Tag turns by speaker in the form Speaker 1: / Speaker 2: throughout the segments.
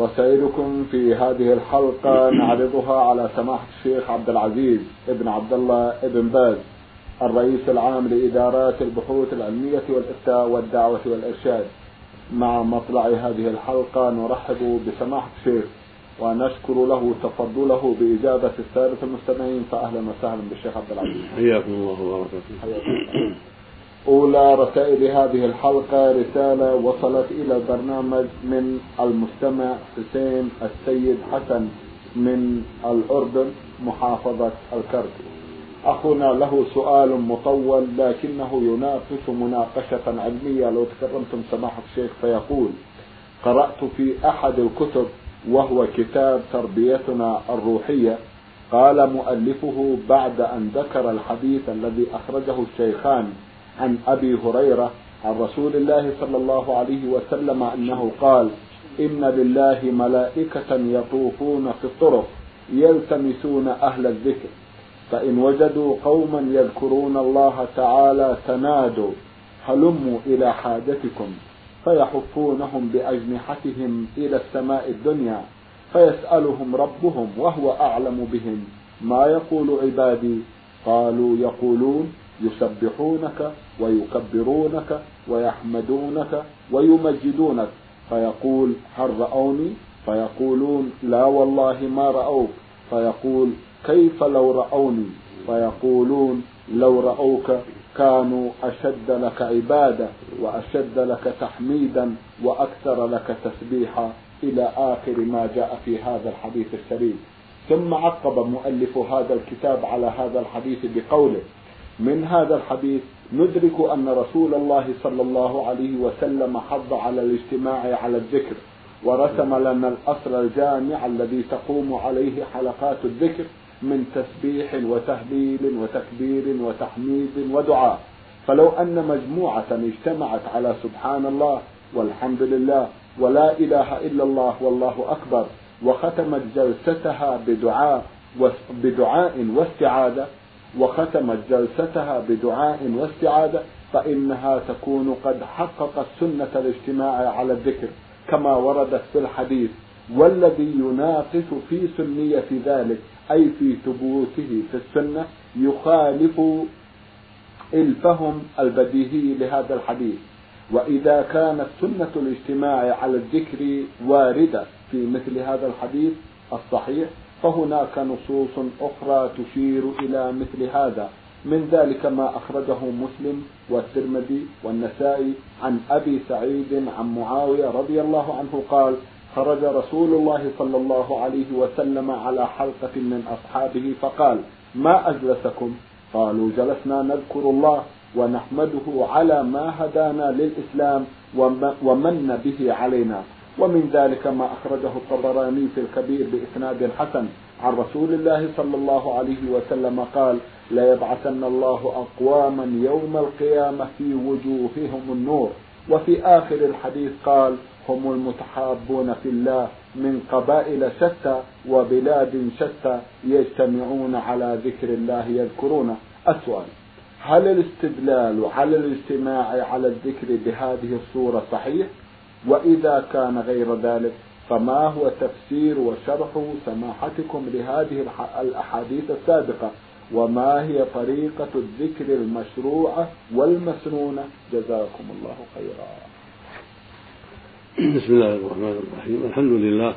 Speaker 1: رسائلكم في هذه الحلقة نعرضها على سماحة الشيخ عبد العزيز ابن عبد الله ابن باز الرئيس العام لإدارات البحوث العلمية والإفتاء والدعوة والإرشاد. مع مطلع هذه الحلقة نرحب بسماحة الشيخ ونشكر له تفضله بإجابة السادة المستمعين فأهلا وسهلا بالشيخ عبد العزيز.
Speaker 2: حياكم الله وبركاته.
Speaker 1: أولى رسائل هذه الحلقة رسالة وصلت إلى البرنامج من المستمع حسين السيد حسن من الأردن محافظة الكرك. أخونا له سؤال مطول لكنه يناقش مناقشة علمية. لو تكرمتم سماحة الشيخ فيقول قرأت في أحد الكتب وهو كتاب تربيتنا الروحية. قال مؤلفه بعد أن ذكر الحديث الذي أخرجه الشيخان عن أبي هريرة عن رسول الله صلى الله عليه وسلم أنه قال إن لله ملائكة يطوفون في الطرق يلتمسون أهل الذكر فإن وجدوا قوما يذكرون الله تعالى تنادوا هلموا إلى حاجتكم فيحفونهم بأجنحتهم إلى السماء الدنيا فيسألهم ربهم وهو أعلم بهم ما يقول عبادي؟ قالوا يقولون يسبحونك ويكبرونك ويحمدونك ويمجدونك. فيقول هل رأوني؟ فيقولون لا والله ما رأوك. فيقول كيف لو رأوني؟ فيقولون لو رأوك كانوا أشد لك عبادة وأشد لك تحميدا وأكثر لك تسبيحا إلى آخر ما جاء في هذا الحديث الشريف. ثم عقب مؤلف هذا الكتاب على هذا الحديث بقوله من هذا الحديث ندرك أن رسول الله صلى الله عليه وسلم حض على الاجتماع على الذكر ورسم لنا الأصل الجامع الذي تقوم عليه حلقات الذكر من تسبيح وتهليل وتكبير وتحميد ودعاء. فلو أن مجموعة اجتمعت على سبحان الله والحمد لله ولا إله إلا الله والله أكبر وختمت جلستها بدعاء بدعاء واستعاذة وختمت جلستها بدعاء واستعاذة فإنها تكون قد حققت سنة الاجتماع على الذكر كما وردت في الحديث والذي يناقش في سنية ذلك أي في ثبوته في السنة يخالف إلفهم البديهي لهذا الحديث. وإذا كانت سنة الاجتماع على الذكر واردة في مثل هذا الحديث الصحيح فهناك نصوص أخرى تشير إلى مثل هذا من ذلك ما أخرجه مسلم والترمذي والنسائي عن أبي سعيد عن معاوية رضي الله عنه قال خرج رسول الله صلى الله عليه وسلم على حلقة من أصحابه فقال ما أجلسكم؟ قالوا جلسنا نذكر الله ونحمده على ما هدانا للإسلام ومن به علينا. ومن ذلك ما أخرجه الطبراني في الكبير بإسناد حسن عن رسول الله صلى الله عليه وسلم قال ليبعثن الله أقواما يوم القيامة في وجوههم النور وفي آخر الحديث قال هم المتحابون في الله من قبائل شتى وبلاد شتى يجتمعون على ذكر الله يذكرون السؤال هل الاستدلال على الاجتماع على الذكر بهذه الصورة صحيح؟ وإذا كان غير ذلك فما هو تفسير وشرح سماحتكم لهذه الأحاديث السابقة؟ وما هي طريقة الذكر المشروعة والمسنونة جزاكم الله خيرا.
Speaker 2: بسم الله الرحمن الرحيم. الحمد لله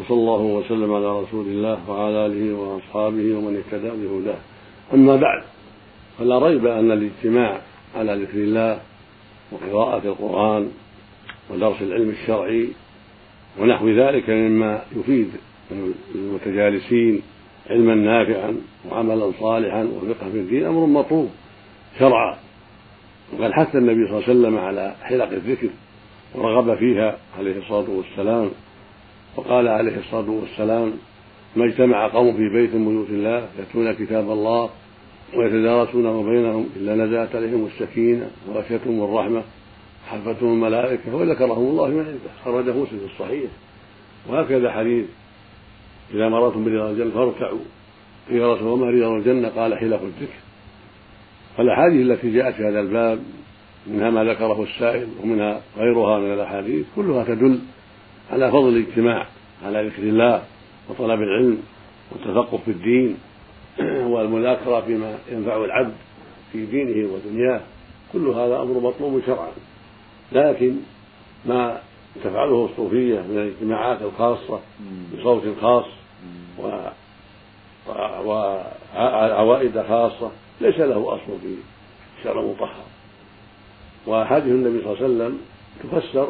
Speaker 2: وصلى الله وسلم على رسول الله وعلى آله وأصحابه ومن اهتدى بهداه. أما بعد فلا ريب أن الاجتماع على ذكر الله وقراءة القرآن ودرس العلم الشرعي ونحو ذلك مما يفيد المتجالسين علما نافعا وعملا صالحا وفقها في الدين أمر مطلوب شرعا. وقد حث النبي صلى الله عليه وسلم على حلق الذكر ورغب فيها عليه الصلاة والسلام وقال عليه الصلاة والسلام ما اجتمع قوم في بيت من بيوت الله يتلون كتاب الله ويتدارسونه بينهم إلا نزلت عليهم السكينة وغشيتهم الرحمة حفتهم الملائكة وذكرهم الله من عنده خرجه مسلم في الصحيح. وهكذا حديث إذا مررتم برضا الجنة فاركعوا. قيل رسول الله رضا الجنة قال حلف الذكر فالأحاديث التي جاءت في هذا الباب منها ما ذكره السائل ومنها غيرها من الأحاديث كلها تدل على فضل الاجتماع على ذكر الله وطلب العلم والتفقه في الدين والمذاكرة فيما ينفع العبد في دينه ودنياه. كل هذا أمر مطلوب شرعا. لكن ما تفعله الصوفية من الاجتماعات الخاصة بصوت خاص و وعوائد خاصة ليس له أصل في الشرع المطهر وأحاديث النبي صلى الله عليه وسلم تفسر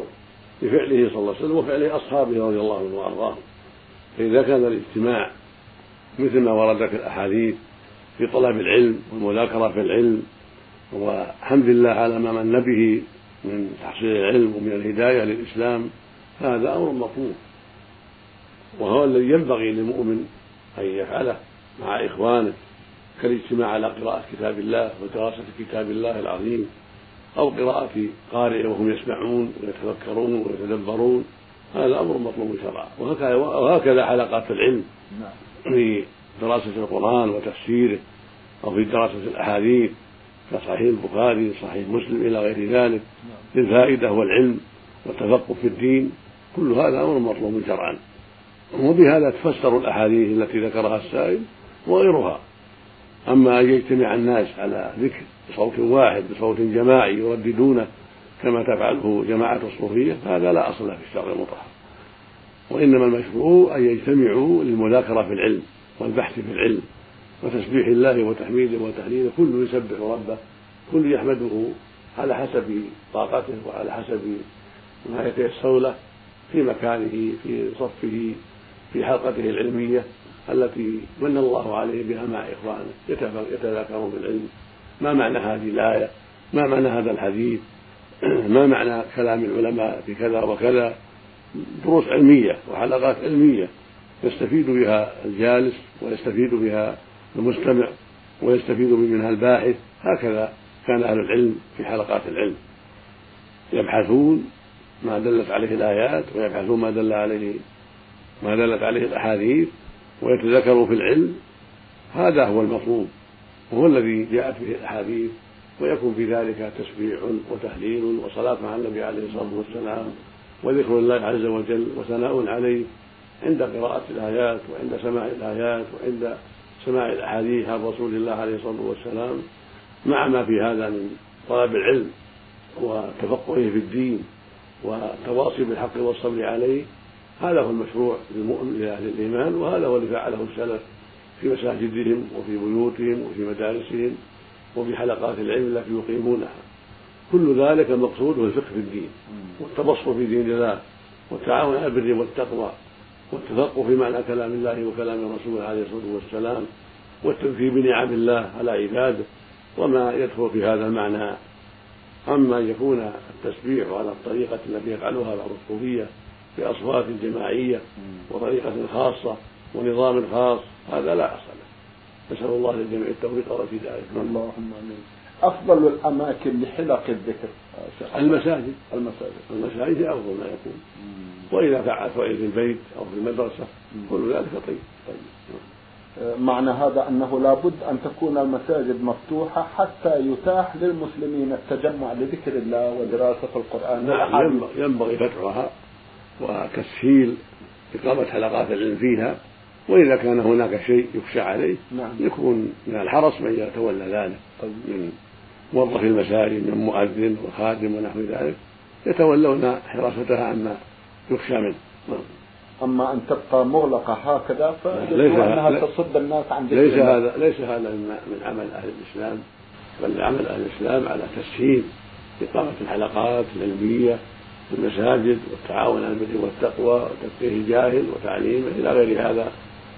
Speaker 2: بفعله صلى الله عليه وسلم وفعل أصحابه رضي الله عنهم وأرضاهم. فإذا كان الاجتماع مثل ما ورد في الأحاديث في طلب العلم والمذاكرة في العلم وحمد الله على ما من به من تحصيل العلم ومن الهداية للإسلام هذا أمر مطلوب. وهو الذي ينبغي للمؤمن أن يفعله مع إخوانه كالاجتماع على قراءة كتاب الله ودراسة كتاب الله العظيم أو قراءة قارئ وهم يسمعون ويتفكرون ويتدبرون. هذا أمر مطلوب شرعا. وهكذا حلقات العلم نعم. في دراسة القرآن وتفسيره أو في دراسة الأحاديث. كصحيح البخاري صحيح مسلم إلى غير ذلك. للفائدة والعلم والتفقه في الدين كل هذا أمر مطلوب شرعا. وبهذا تفسر الأحاديث التي ذكرها السائل وغيرها. أما أن يجتمع الناس على ذكر بصوت واحد بصوت جماعي يرددونه كما تفعله جماعة الصوفية فهذا لا أصل له في الشرع المطهر. وإنما المشروع أن يجتمعوا للمذاكرة في العلم والبحث في العلم. وتسبيح الله وتحميده وتهليله كل يسبح ربه كل يحمده على حسب طاقته وعلى حسب ما يتيسر له في مكانه في صفه في حلقته العلمية التي من الله عليه بها مع إخوانه يتذاكرون بالعلم. ما معنى هذه الآية؟ ما معنى هذا الحديث؟ ما معنى كلام العلماء في كذا وكذا؟ دروس علمية وحلقات علمية يستفيد بها الجالس ويستفيد بها المستمع ويستفيد منها الباحث. هكذا كان أهل العلم في حلقات العلم. يبحثون ما دلت عليه الآيات ويبحثون ما دل عليه ما دلت عليه الأحاديث ويتذكروا في العلم. هذا هو المطلوب. وهو الذي جاءت به الأحاديث ويكون في ذلك تسبيح وتهليل وصلاة مع النبي عليه الصلاة والسلام وذكر الله عز وجل وثناء عليه. عند قراءة الآيات وعند سماع الآيات وعند سماع الأحاديث عن رسول الله عليه الصلاة والسلام مع ما في هذا من طلب العلم وتفقهه في الدين والتواصي بالحق والصبر عليه هذا هو المشروع للمؤمن لأهل الإيمان وهذا هو اللي فعله السلف في مساجدهم وفي بيوتهم وفي مدارسهم وفي حلقات العلم التي يقيمونها. كل ذلك المقصود هو الفقه في الدين والتبصر في دين الله والتعاون على البر والتقوى. والتفقه في معنى كلام الله وكلام رسوله عليه الصلاة والسلام والتذكير بنعم الله على عباده وما يدخل في هذا المعنى. أما أن يكون التسبيح على الطريقة التي يفعلها بعض الصوفية باصوات جماعيه وطريقة خاصة ونظام خاص هذا لا أصل له. نسأل الله للجميع التوفيق والهدايه
Speaker 1: اللهم آمين. أفضل الأماكن لحلق الذكر.
Speaker 2: المساجد.
Speaker 1: المساجد.
Speaker 2: المساجد أفضل ما يكون. وإذا فعل في البيت أو في المدرسة كل ذلك طيب. طيب.
Speaker 1: معنى هذا أنه لابد أن تكون المساجد مفتوحة حتى يتاح للمسلمين التجمع لذكر الله ودراسة القرآن
Speaker 2: نعم ينبغي فتحها وتسهيل إقامة حلقات العلم فيها. وإذا كان هناك شيء يخشى عليه
Speaker 1: نعم.
Speaker 2: يكون من الحرس من يتولى ذلك طيب. من موظف المساجد من مؤذن وخادم ونحو ذلك يتولون حراستها عما يخشى منه. نعم.
Speaker 1: أما أن تبقى مغلقة هكذا فليس أنها تصد الناس عن
Speaker 2: ليس هذا ليس هذا من عمل أهل الإسلام بل عمل أهل الإسلام على تسهيل إقامة الحلقات العلمية في المساجد والتعاون على البر والتقوى وتفقيه الجاهل وتعليمه. إلى غير هذا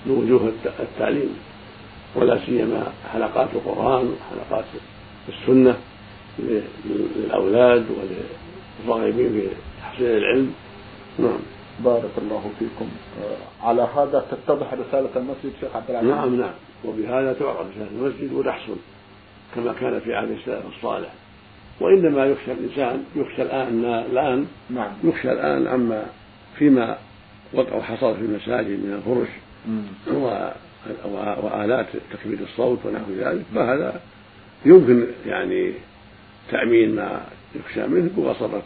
Speaker 2: من وجوه التعليم ولا سيما حلقات القرآن وحلقات السنة للأولاد وللراغبين في تحصيل العلم. نعم.
Speaker 1: بارك الله فيكم. آه، على هذا تتضح رسالة المسجد شيخ عبد العزيز؟
Speaker 2: نعم نعم. وبهذا تعرف رسالة المسجد وتحصل كما كان في عهد السلف الصالح. وإنما يخشى الإنسان يخشى الآن الآن
Speaker 1: نعم.
Speaker 2: يخشى الآن عما فيما وقع وحصل في المساجد من الفرش وآلات تكبير الصوت ونحو ذلك. فهذا يمكن يعني تأمين ما يخشى منه بواسطة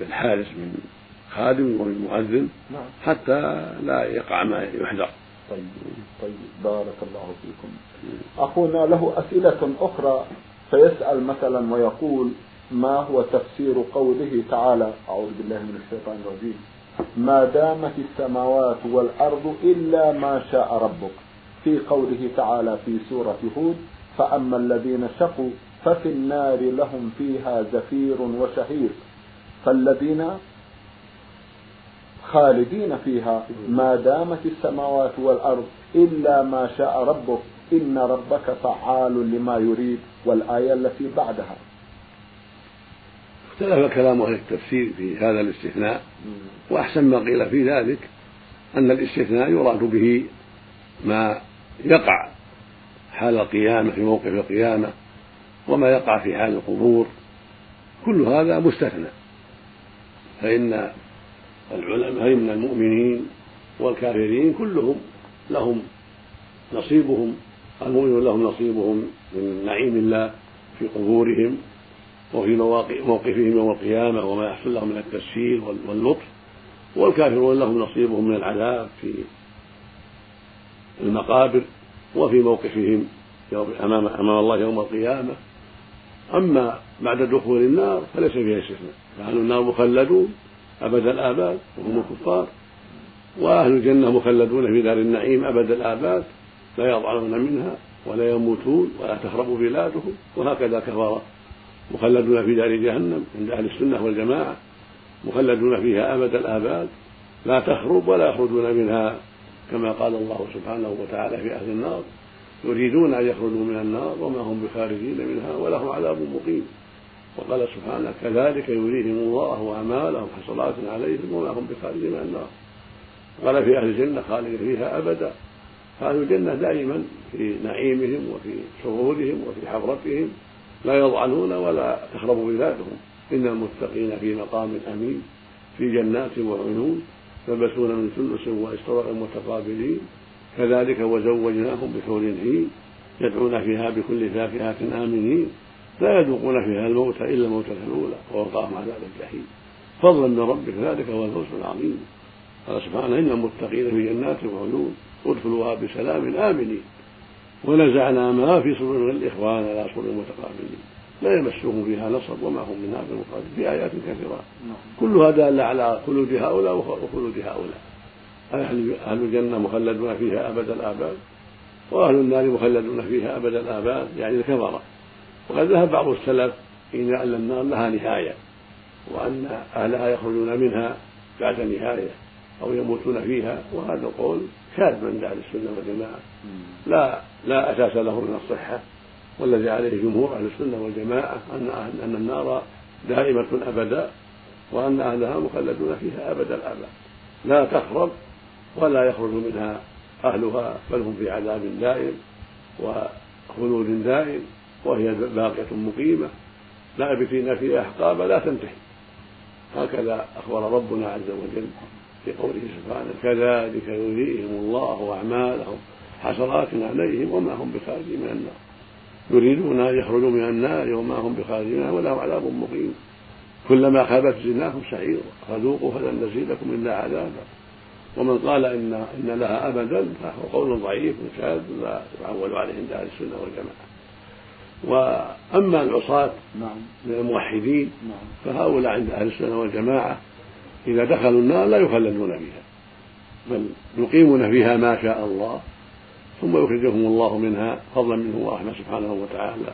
Speaker 2: الحارس من خادم ومن مؤذن
Speaker 1: نعم.
Speaker 2: حتى لا يقع ما يحذر
Speaker 1: طيب طيب بارك الله فيكم أخونا له أسئلة أخرى فيسأل مثلا ويقول ما هو تفسير قوله تعالى أعوذ بالله من الشيطان الرجيم ما دامت السماوات والأرض إلا ما شاء ربك في قوله تعالى في سورة هود فأما الذين شقوا ففي النار لهم فيها زفير وشهيق. فالذين خالدين فيها ما دامت السماوات والأرض إلا ما شاء ربك إن ربك فعال لما يريد والآية التي بعدها.
Speaker 2: اختلف كلام أهل التفسير في هذا الاستثناء وأحسن ما قيل في ذلك أن الاستثناء يراد به ما يقع حال القيامة في موقف القيامة وما يقع في حال القبور كل هذا مستثنى. فإن العلماء فإن المؤمنين والكافرين كلهم لهم نصيبهم المؤمنون لهم نصيبهم من نعيم الله في قبورهم وفي موقفهم يوم القيامة وما يحصل لهم من التسهيل واللطف والكافرون لهم نصيبهم من العذاب في المقابر. وفي موقفهم يوم أمام أمام الله يوم القيامة. أما بعد دخول النار فليس فيها استثناء فأهل النار مخلدون أبد الآباد وهم الكفار. وأهل الجنة مخلدون في دار النعيم أبد الآباد. لا يضعنون منها ولا يموتون ولا تخرب بلادهم. وهكذا كفر مخلدون في دار جهنم عند أهل السنة والجماعة. مخلدون فيها أبد الآباد. لا تخرب ولا يخرجون منها. كما قال الله سبحانه وتعالى في أهل النار يريدون أن يخرجوا من النار وما هم بخارجين منها ولهم عذاب مقيم. وقال سبحانه كذلك يريهم الله أعمالهم حصلات عليهم وما هم بخارجين من النار. قال في أهل الجنة خالد فيها أبدا. أهل الجنة دائما في نعيمهم وفي سرورهم وفي حضرتهم لا يضعنون ولا تخرب بلادهم إن المتقين في مقام أمين في جنات وعيون. يلبسون من سندس واستبرق متقابلين. كذلك وزوجناهم بحور عين يدعون فيها بكل فاكهة آمنين. لا يذوقون فيها الموت إلا الموتة الأولى ووقاهم عذاب الجحيم. فضلا من ربك ذلك هو الفوز العظيم. قال سبحانه إن المتقين في جنات وعيون ادخلوها بسلام آمنين. ونزعنا ما في صدور الإخوان على صدور المتقابلين. لا يمسهم فيها نصب وما هم منها بمخرج في آيات كثيرة. نعم. كلها دالة على خلود هؤلاء وخلود هؤلاء. أهل الجنة مخلدون فيها أبد الآباد وأهل النار مخلدون فيها أبد الآباد يعني الكفرة. وقد ذهب بعض السلف إلى أن النار لها نهاية وأن أهلها يخرجون منها بعد نهاية أو يموتون فيها. وهذا القول شاذ من أهل السنة والجماعة. لا لا أساس له من الصحة. والذي عليه جمهور أهل السنة والجماعة أن أن النار دائمة أبدا وأن أهلها مخلدون فيها أبد الآباد لا تخرب ولا يخرج منها أهلها بل هم في عذاب دائم وخلود دائم وهي باقية مقيمة. لابثين فيها أحقابا لا تنتهي. هكذا أخبر ربنا عز وجل في قوله سبحانه كذلك يريهم الله أعمالهم حسرات عليهم وما هم بخارجين من النار. يريدون أن يخرجوا من النار وما هم بخارجين ولهم عذاب مقيم. كلما خابت زدناهم سعيرا فذوقوا فلن نزيدكم إلا عذابا. ومن قال إن إن لها أبدا فهو قول ضعيف شاذ لا يعول عليه عند أهل السنة والجماعة. وأما العصاة
Speaker 1: نعم.
Speaker 2: من الموحدين
Speaker 1: نعم.
Speaker 2: فهؤلاء عند أهل السنة والجماعة إذا دخلوا النار لا يخلدون فيها. بل يقيمون فيها ما شاء الله. ثم يخرجهم الله منها فضلا منه ورحمة سبحانه وتعالى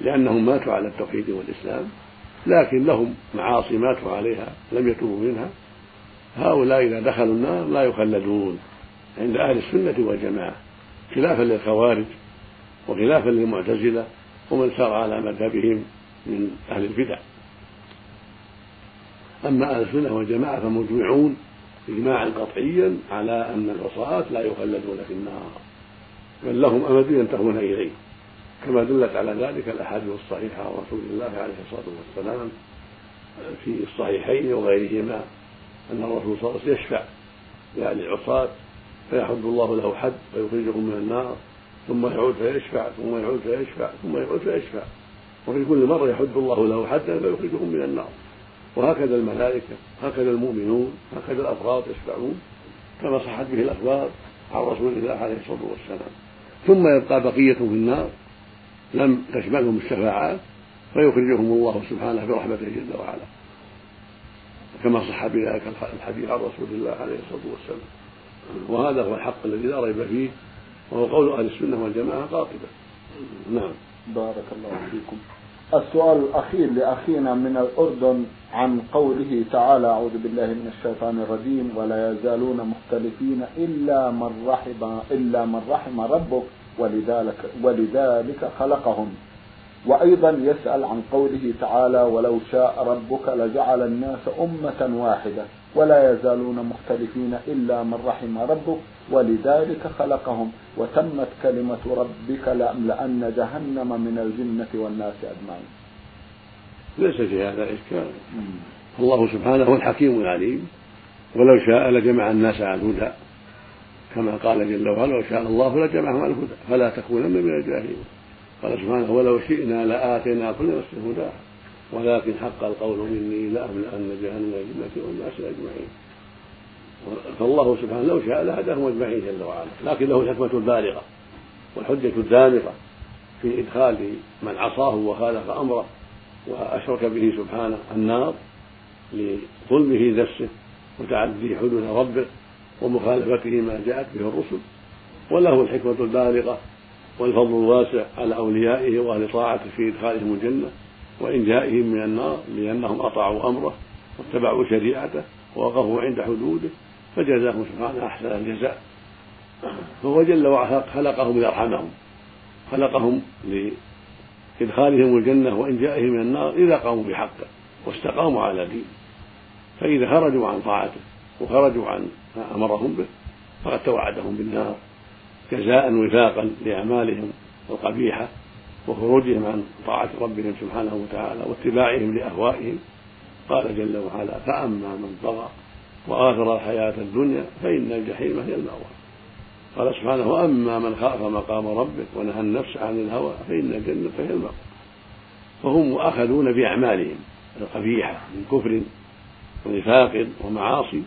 Speaker 2: لأنهم ماتوا على التوحيد والإسلام لكن لهم معاصي ماتوا عليها لم يتوبوا منها. هؤلاء إذا دخلوا النار لا يخلدون عند أهل السنة والجماعة خلافا للخوارج وخلافا للمعتزلة ومن سار على مذهبهم من أهل البدع. أما أهل السنة والجماعة فمجمعون إجماعا قطعيا على أن العصاة لا يخلدون في النار. بل لهم أمد ينتهون إليه. كما دلت على ذلك الأحاديث الصحيحة عن رسول الله عليه الصلاة والسلام في الصحيحين وغيرهما أن الرسول صلى الله عليه وسلم يشفع لأهل العصاة فيحد الله له حد فيخرجهم من النار ثم يعود فيشفع ثم يعود فيشفع ثم يعود فيشفع. وفي كل مرة يحد الله له حدا فيخرجهم من النار. وهكذا الملائكة هكذا المؤمنون هكذا الأفراد يشفعون كما صحت به الأخبار عن رسول الله عليه الصلاة والسلام. ثم يبقى بقية في النار لم تشملهم الشفاعات فيخرجهم الله سبحانه برحمته جل وعلا. كما صح بذلك الحديث عن رسول الله عليه الصلاة والسلام. وهذا هو الحق الذي لا ريب فيه وهو قول أهل السنة والجماعة قاطبة. نعم.
Speaker 1: بارك الله فيكم. السؤال الأخير لأخينا من الأردن عن قوله تعالى أعوذ بالله من الشيطان الرجيم ولا يزالون مختلفين إلا من رحم إلا من رحم ربك ولذلك ولذلك خلقهم. وأيضا يسأل عن قوله تعالى ولو شاء ربك لجعل الناس أمة واحدة ولا يزالون مختلفين إلا من رحم ربك ولذلك خلقهم وتمت كلمة ربك لأملأن جهنم من الجنة والناس أجمعين.
Speaker 2: ليس في هذا إشكال. الله سبحانه هو الحكيم العليم. ولو شاء لجمع الناس على الهدى. كما قال جل وعلا لو شاء الله لجمعهم على الهدى. فلا تكونن من الجاهلين. قال سبحانه ولو شئنا لآتينا كل نفس هداها. ولكن حق القول مني لأملأن جهنم الجنة والناس أجمعين. فالله سبحانه لو شاء لهداهم أجمعين جل وعلا لكن له الحكمة البالغة والحجة الدامغة في إدخال من عصاه وخالف أمره وأشرك به سبحانه النار لظلمه نفسه وتعدي حدود ربه ومخالفته ما جاءت به الرسل. وله الحكمة البالغة والفضل الواسع على أوليائه وأهل طاعته في إدخالهم الجنة وإنجائهم من النار لأنهم أطاعوا أمره واتبعوا شريعته ووقفوا عند حدوده فجزاهم سبحانه أحسن الجزاء. فهو جل وعلا خلقهم ليرحمهم خلقهم لإدخالهم الجنة وإنجائهم من النار إذا قاموا بحقه واستقاموا على دينه فإذا خرجوا عن طاعته وخرجوا عن ما أمرهم به فقد توعدهم بالنار جزاء وفاقا لأعمالهم القبيحة وخروجهم عن طاعة ربهم سبحانه وتعالى واتباعهم لأهوائهم. قال جل وعلا فأما من طغى وآثر الحياة الدنيا فإن الجحيم هي المأوى. قال سبحانه وأما من خاف مقام ربه ونهى النفس عن الهوى فإن الجنة هي المأوى. فهم مؤاخذون بأعمالهم القبيحة من كفر ونفاق ومعاصي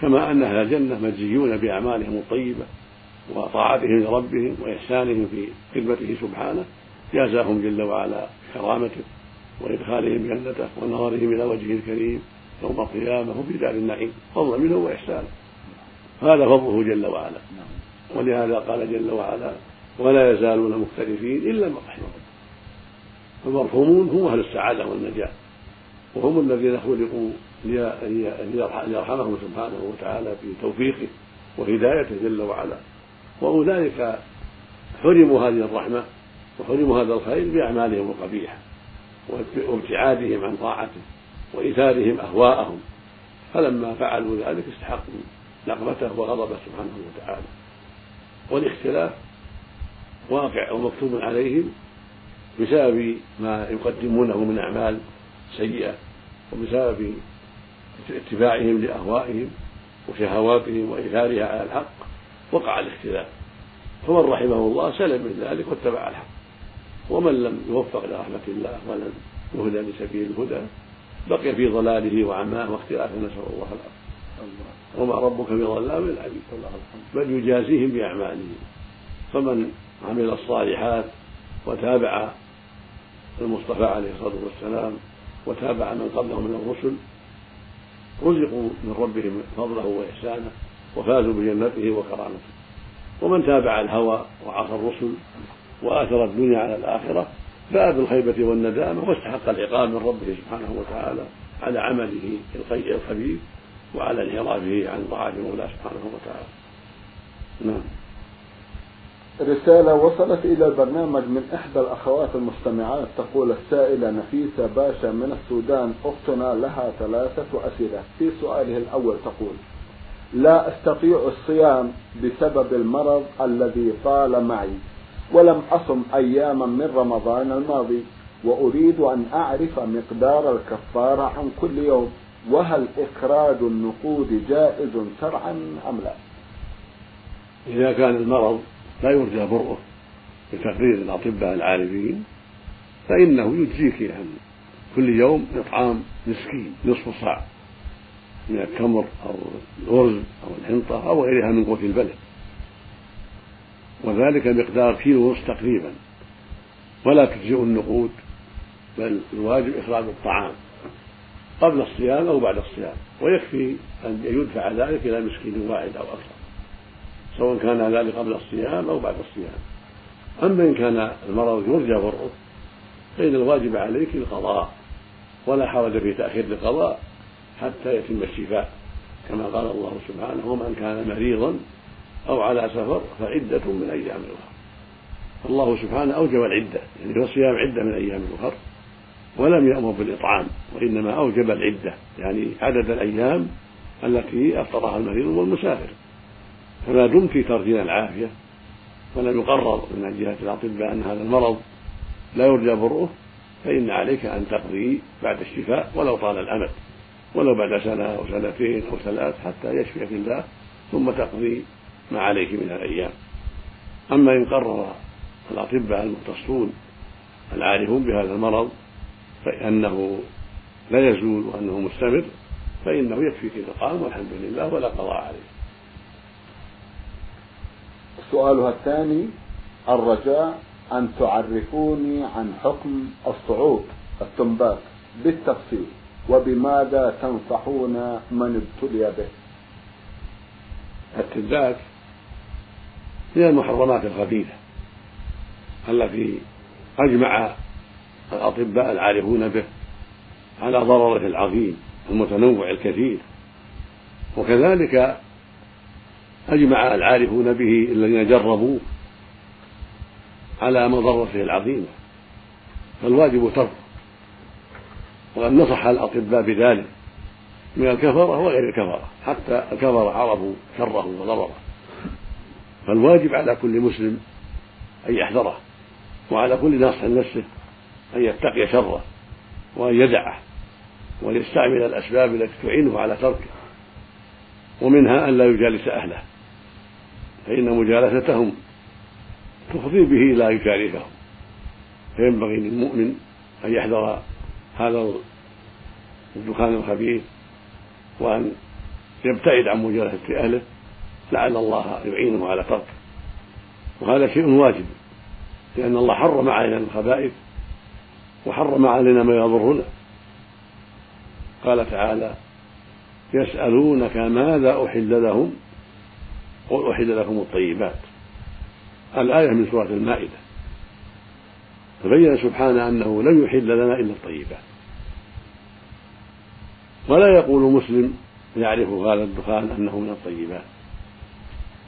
Speaker 2: كما أن أهل الجنة مجزيون بأعمالهم الطيبة وطاعتهم لربهم وإحسانهم في خدمته سبحانه. جازاهم جل وعلا بكرامته وإدخالهم جنته ونظرهم إلى وجهه الكريم. يوم القيامة وفي دار النعيم فضلا منه وإحسانه هذا فضله جل وعلا. ولهذا قال جل وعلا ولا يزالون مختلفين إلا من رحم ربه فالمرحومون هم أهل السعادة والنجاة وهم الذين خلقوا ليرحمهم سبحانه وتعالى في توفيقه وهدايته جل وعلا. وأولئك حرموا هذه الرحمة وحرموا هذا الخير بأعمالهم القبيحة وابتعادهم عن طاعته. وإيثارهم أهواءهم. فلما فعلوا ذلك استحقوا نقمته وغضبه سبحانه وتعالى. والاختلاف واقع ومكتوب عليهم بسبب ما يقدمونه من أعمال سيئة وبسبب اتباعهم لأهوائهم وشهواتهم وإيثارها على الحق وقع الاختلاف. فمن رحمه الله سلم من ذلك واتبع الحق. ومن لم يوفق لرحمة الله ولم يهدى لسبيل الهدى بقي في ضلاله وعماه واختلافه نسأل الله العافية. وما ربك بظلام للعبيد بل يجازيهم بأعمالهم. فمن عمل الصالحات وتابع المصطفى عليه الصلاة والسلام وتابع من قبله من الرسل رزقوا من ربهم فضله وإحسانه وفازوا بجنته وكرامته. ومن تابع الهوى وعصى الرسل وآثر الدنيا على الآخرة باء بالخيبة والندامة واستحق العقاب من ربه سبحانه وتعالى على عمله الخبيث وعلى انحرافه عن طاعة مولاه سبحانه وتعالى. نعم.
Speaker 1: رسالة وصلت إلى البرنامج من إحدى الأخوات المستمعات تقول السائلة نفيسة باشا من السودان أختنا لها ثلاثة أسئلة. في سؤاله الأول تقول لا أستطيع الصيام بسبب المرض الذي طال معي. ولم أصم أياما من رمضان الماضي وأريد أن أعرف مقدار الكفارة عن كل يوم وهل إخراج النقود جائز شرعا أم لا؟
Speaker 2: إذا كان المرض لا يرجى برؤه بتقرير الأطباء العارفين فإنه يجزيك عن كل يوم إطعام مسكين نصف صاع من التمر أو الأرز أو الحنطة أو غيرها من قوت البلد وذلك مقدار كيلو ونصف تقريبا. ولا تجزئ النقود بل الواجب إخراج الطعام قبل الصيام أو بعد الصيام. ويكفي أن يدفع ذلك إلى مسكين واحد أو أكثر سواء كان ذلك قبل الصيام أو بعد الصيام. أما إن كان المرض يرجى بره فإن الواجب عليك القضاء ولا حرج في تأخير القضاء حتى يتم الشفاء كما قال الله سبحانه ومن كان مريضا أو على سفر فعدة من أيام أخرى الله سبحانه أوجب العدة يعني هو صيام عدة من أيام أخرى ولم يأمر بالإطعام وإنما أوجب العدة يعني عدد الأيام التي أفطرها المريض والمسافر. فما دمت ترجين العافية ولم يقرر من جهة الأطباء أن هذا المرض لا يرجى برؤه فإن عليك أن تقضي بعد الشفاء ولو طال الأمد ولو بعد سنة أو سنتين أو ثلاث حتى يشفيك الله ثم تقضي ما عليك من الأيام. أما إن قرر الأطباء المختصون العارفون بهذا المرض فإنه لا يزول وأنه مستمر فإنه يكفيك الإقام والحمد لله ولا قضاء عليه.
Speaker 1: سؤالها الثاني الرجاء أن تعرفوني عن حكم الصعود التنبات بالتفصيل وبماذا تنصحون من ابتلي به؟
Speaker 2: التنبات من المحرمات الخبيثة التي أجمع الأطباء العارفون به على ضرره العظيم المتنوع الكثير. وكذلك أجمع العارفون به الذين جربوه على مضرته العظيمة. فالواجب تركه وقد نصح الأطباء بذلك من الكفرة وغير الكفرة حتى الكفرة عرفوا شره وضرره. فالواجب على كل مسلم أن يحذره وعلى كل ناصح نفسه أن يتقي شره وأن يدعه ويستعمل الأسباب التي تعينه على تركه ومنها أن لا يجالس أهله فإن مجالستهم تفضي به أن يشاركهم فينبغي للمؤمن أن يحذر هذا الدخان الخبيث وأن يبتعد عن مجالسة أهله لعل الله يعينه على تركه وهذا شيء واجب لأن الله حرم علينا الخبائث وحرم علينا ما يضرنا. قال تعالى يسألونك ماذا أحل لهم؟ قل أحل لكم الطيبات. الآية من سورة المائدة. فبين سبحانه أنه لن يحل لنا إلا الطيبات. ولا يقول مسلم يعرف هذا الدخان أنه من الطيبات.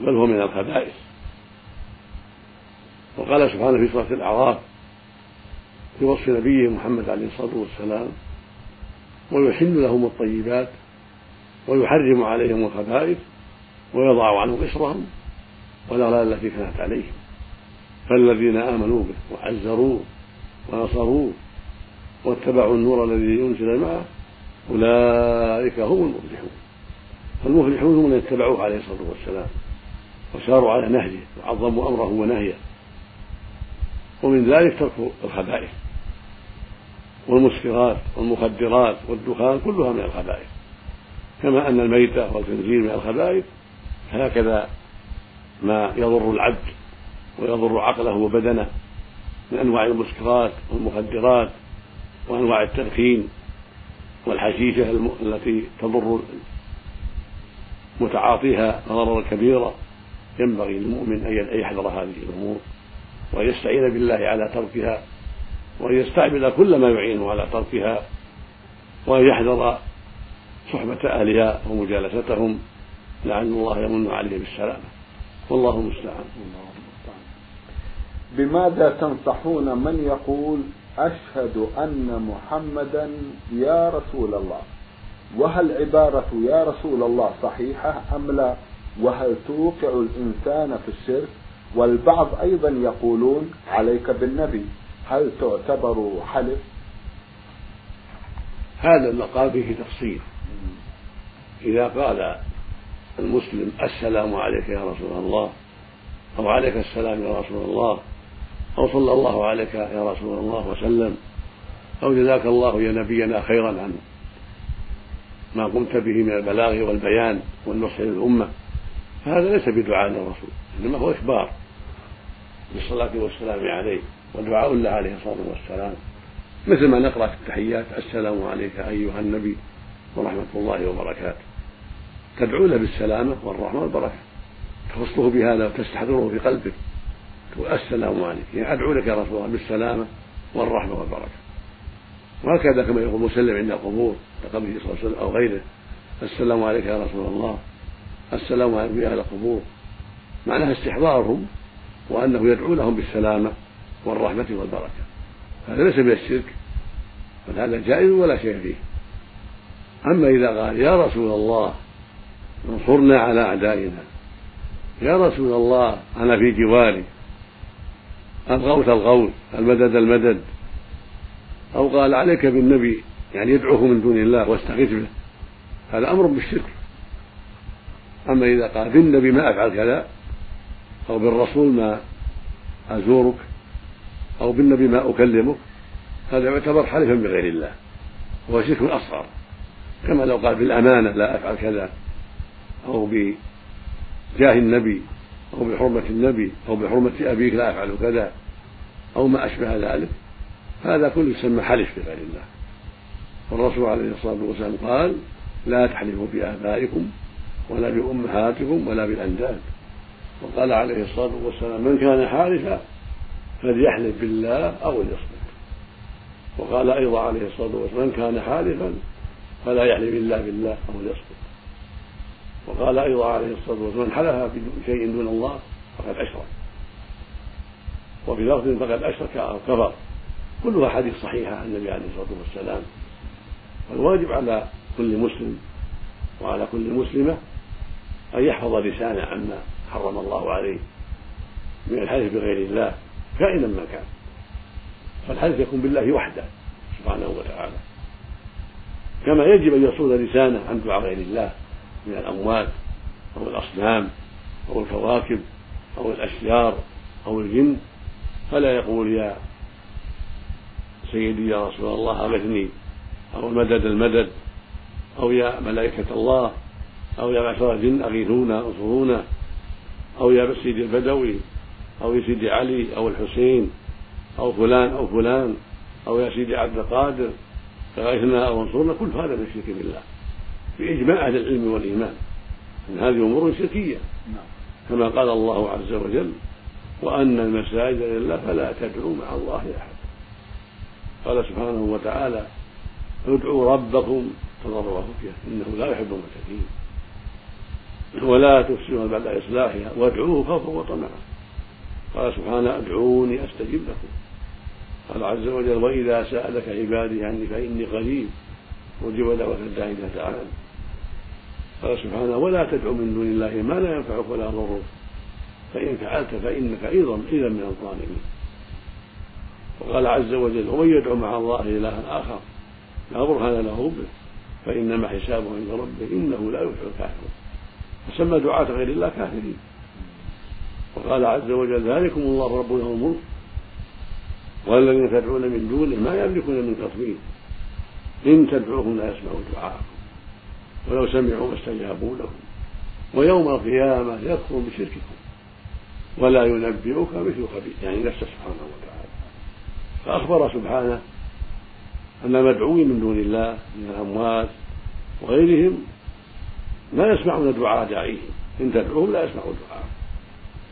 Speaker 2: بل هو من الخبائث. وقال سبحانه في سورة الأعراف في وصف نبيه محمد عليه الصلاة والسلام ويحل لهم الطيبات ويحرم عليهم الخبائث ويضع عنهم إصرهم والأغلال التي كانت عليهم. فالذين آمنوا به وعزروه ونصروه واتبعوا النور الذي أنزل معه أولئك هم المفلحون. فالمفلحون هم من اتبعوه عليه الصلاة والسلام. وساروا على نهجه وعظموا أمره ونهيه. ومن ذلك ترك الخبائث والمسكرات والمخدرات والدخان كلها من الخبائث. كما أن الميتة والخنزير من الخبائث هكذا ما يضر العبد ويضر عقله وبدنه من أنواع المسكرات والمخدرات وأنواع التدخين والحشيشة التي تضر متعاطيها ضررا كبيرا. ينبغي للمؤمن أن يحذر هذه الأمور وأن يستعين بالله على تركها وأن يستعمل كل ما يعينه على تركها وأن يحذر صحبة أهلها ومجالستهم لعل الله يمن عليه بالسلامة. والله المستعان.
Speaker 1: بماذا تنصحون من يقول أشهد أن محمدا يا رسول الله؟ وهل عبارة يا رسول الله صحيحة أم لا؟ وهل توقع الإنسان في الشرك؟ والبعض أيضا يقولون عليك بالنبي هل تعتبر حلف؟
Speaker 2: هذا المقام فيه تفصيل. إذا قال المسلم السلام عليك يا رسول الله أو عليك السلام يا رسول الله أو صلى الله عليك يا رسول الله وسلم أو جزاك الله يا نبينا خيرا عن ما قمت به من البلاغ والبيان والنصح للأمة. فهذا ليس بدعاء للرسول إنما هو إخبار بالصلاة والسلام عليه ودعاء له عليه الصلاة والسلام. مثل ما نقرأ في التحيات السلام عليك أيها النبي ورحمة الله وبركاته. تدعو له بالسلامة والرحمة والبركة. تخصه بهذا وتستحضره في قلبك تقول السلام عليك يعني أدعو لك يا رسول الله بالسلامة والرحمة والبركة. وهكذا كما يقول مسلم عند القبور كقبره صلى الله عليه وسلم أو غيره السلام عليك يا رسول الله. السلام يا أهل القبور. معناها استحضارهم وأنه يدعو لهم بالسلامة والرحمة والبركة. هذا ليس من الشرك بل هذا جائز ولا شيء فيه. أما إذا قال يا رسول الله انصرنا على أعدائنا. يا رسول الله أنا في جواري. الغوث الغوث المدد المدد. أو قال عليك بالنبي يعني يدعوه من دون الله واستغيث به. هذا أمر بالشرك. أما إذا قال بالنبي ما أفعل كذا أو بالرسول ما أزورك أو بالنبي ما أكلمك هذا يعتبر حلفا بغير الله وهو شرك أصغر. كما لو قال بالأمانة لا أفعل كذا أو بجاه النبي أو بحرمة النبي أو بحرمة أبيك لا أفعل كذا أو ما أشبه ذلك هذا كله يسمى حلف بغير الله. والرسول عليه الصلاة والسلام قال لا تحلفوا بآبائكم ولا بأمهاتكم ولا بالأنداد وقال عليه الصلاة والسلام من كان حالفا فليحلف بالله أو ليصمت. وقال أيضا عليه الصلاة والسلام من كان حالفا فلا يحلف إلا بالله أو ليصمت. وقال أيضا عليه الصلاة والسلام من حلف بشيء دون الله فقد أشرك. وفي لفظ فقد أشرك أو كفر. كلها حديث صحيحة عن النبي عليه الصلاة والسلام. والواجب على كل مسلم وعلى كل مسلمة أن يحفظ لسانه عما حرم الله عليه من الحلف بغير الله كائنا ما كان. فالحلف يكون بالله وحده سبحانه وتعالى. كما يجب أن يصون لسانه عن دعاء غير الله من الأموات أو الأصنام أو الكواكب أو الأشجار أو الجن. فلا يقول يا سيدي يا رسول الله أغثني أو المدد المدد أو يا ملائكة الله أو يا معشر الجن أغيثونا انصرونا أو يا سيدي البدوي أو يا سيدي علي أو الحسين أو فلان أو فلان أو يا سيدي عبد القادر أغيثنا أو أنصرنا كل هذا من الشرك بالله. بإجماع أهل العلم والإيمان أن هذه أمور شركية. كما قال الله عز وجل وأن المساجد لله فلا تدعوا مع الله أحد. قال سبحانه وتعالى ادعوا ربكم تضرعوا وخفية إنه لا يحب المعتدين ولا تفسدوا بعد إصلاحها. وادعوه خوفا وطمعا. قال سبحانه أدعوني أستجب لكم. قال عز وجل وإذا سألك عبادي عني فإني قريب أجيب دعوة الداعي إذا تعالى قال سبحانه ولا تدعو من دون الله ما لا ينفعك ولا يضرك فإن فعلت فإنك أيضا إذا من الظالمين. وقال عز وجل ومن يدعو مع الله إلها آخر لا برهان له به فإنما حسابه عند ربه إنه لا يفلح الكافرون. فسمى دعاة غير الله كافرين. وقال عز وجل ذلكم الله ربنا له الملك. والذين تدعون من دونه ما يملكون من تطويل إن تدعوهم لا يسمعوا دعاءكم. ولو سمعوا ما استجابوا لهم. ويوم القيامة يكفر بشرككم. ولا ينبئك مثل خبير. يعني نفسه سبحانه وتعالى. فأخبر سبحانه أن المدعوين من دون الله من الأموات وغيرهم لا يسمعون دعاء داعيهم إن تدعوهم لا يسمعوا دعاء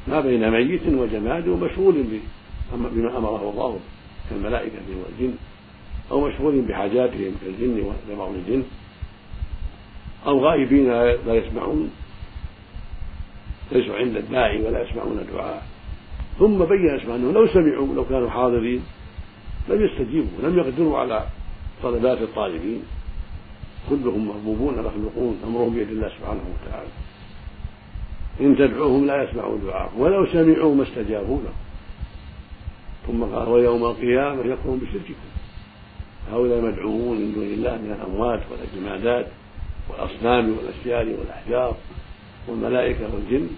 Speaker 2: ما بين ميت وجماد ومشغول بما أمره الله كالملائكة والجن أو مشغول بحاجاتهم كالجن وجمع الجن أو غائبين لا يسمعون. ليسوا عند الداعي ولا يسمعون الدعاء. ثم بين سبحانه أنه لو سمعوا لو كانوا حاضرين لم يستجيبوا لم يقدروا على طلبات الطالبين. كلهم مربوبون مخلوقون أمرهم بيد الله سبحانه وتعالى. إن تدعوهم لا يسمعوا دعاءكم ولو سمعوا ما استجابوا لهم ثم قال ويوم القيامة يكفرون بشرككم. هؤلاء المدعوون من دون الله من الأموات والجمادات والأصنام والأشجار والأحجار والملائكة والجن.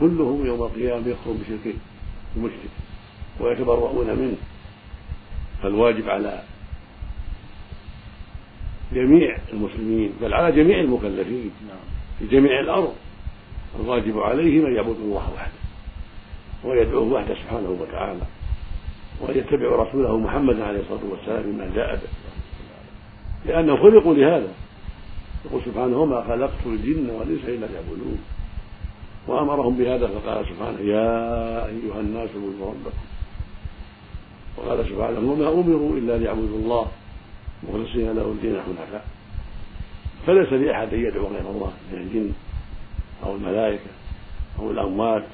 Speaker 2: كلهم يوم القيامة يكفرون بشركه المشرك ويتبرؤون منه. فالواجب على جميع المسلمين بل على جميع المكلفين في جميع الأرض. الواجب عليهم أن يعبدوا الله وحده ويدعوه وحده سبحانه وتعالى وأن يتبعوا رسوله محمدا عليه الصلاة والسلام بما جاء به. لأنهم خلقوا لهذا. يقول سبحانه وما خلقت الجن والإنس إلا ليعبدون. وأمرهم بهذا فقال سبحانه يا أيها الناس اعبدوا ربكم. وقال سبحانه وما أمروا إلا ليعبدوا الله. مخلصين له الدين حنفاء فليس لأحد أن يدعو غير الله من الجن أو الملائكة أو الأموات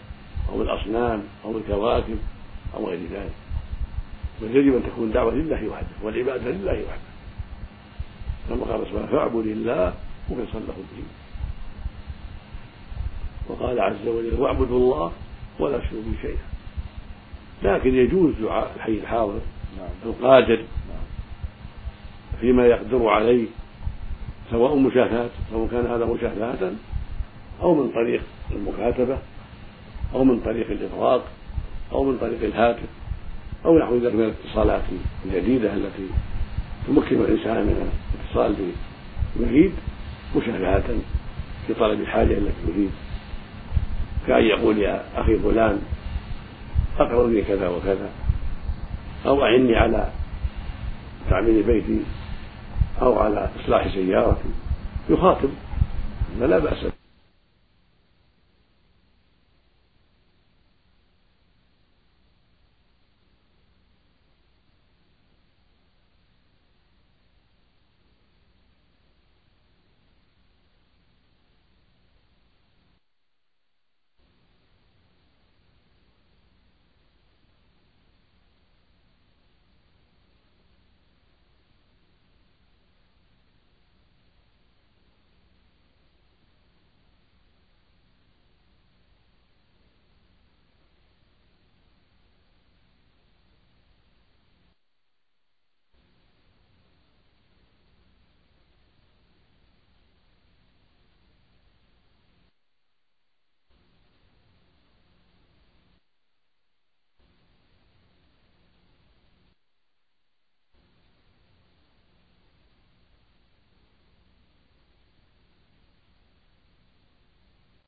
Speaker 2: أو الأصنام أو الكواكب أو غير ذلك. بل يجب أن تكون دعوة لله وحده والعبادة لله وحده. كما قال سبحانه فاعبد الله مخلصا له الدين. وقال عز وجل واعبدوا الله ولا تشركوا شيئا. لكن يجوز دعاء الحي الحاضر نعم. القادر نعم. فيما يقدر عليه سواء مشافهة سواء كان هذا مشافهة أو من طريق المكاتبة أو من طريق الإفراق أو من طريق الهاتف أو نحو ذلك من الاتصالات الجديدة التي تمكن الإنسان من الاتصال بمريد مشافهة في طلب الحاجة التي يريد. كأن يقول يا أخي فلان أقرني كذا وكذا أو أعني على تعمير بيتي أو على إصلاح سيارتي يخاطب. فلا بأس.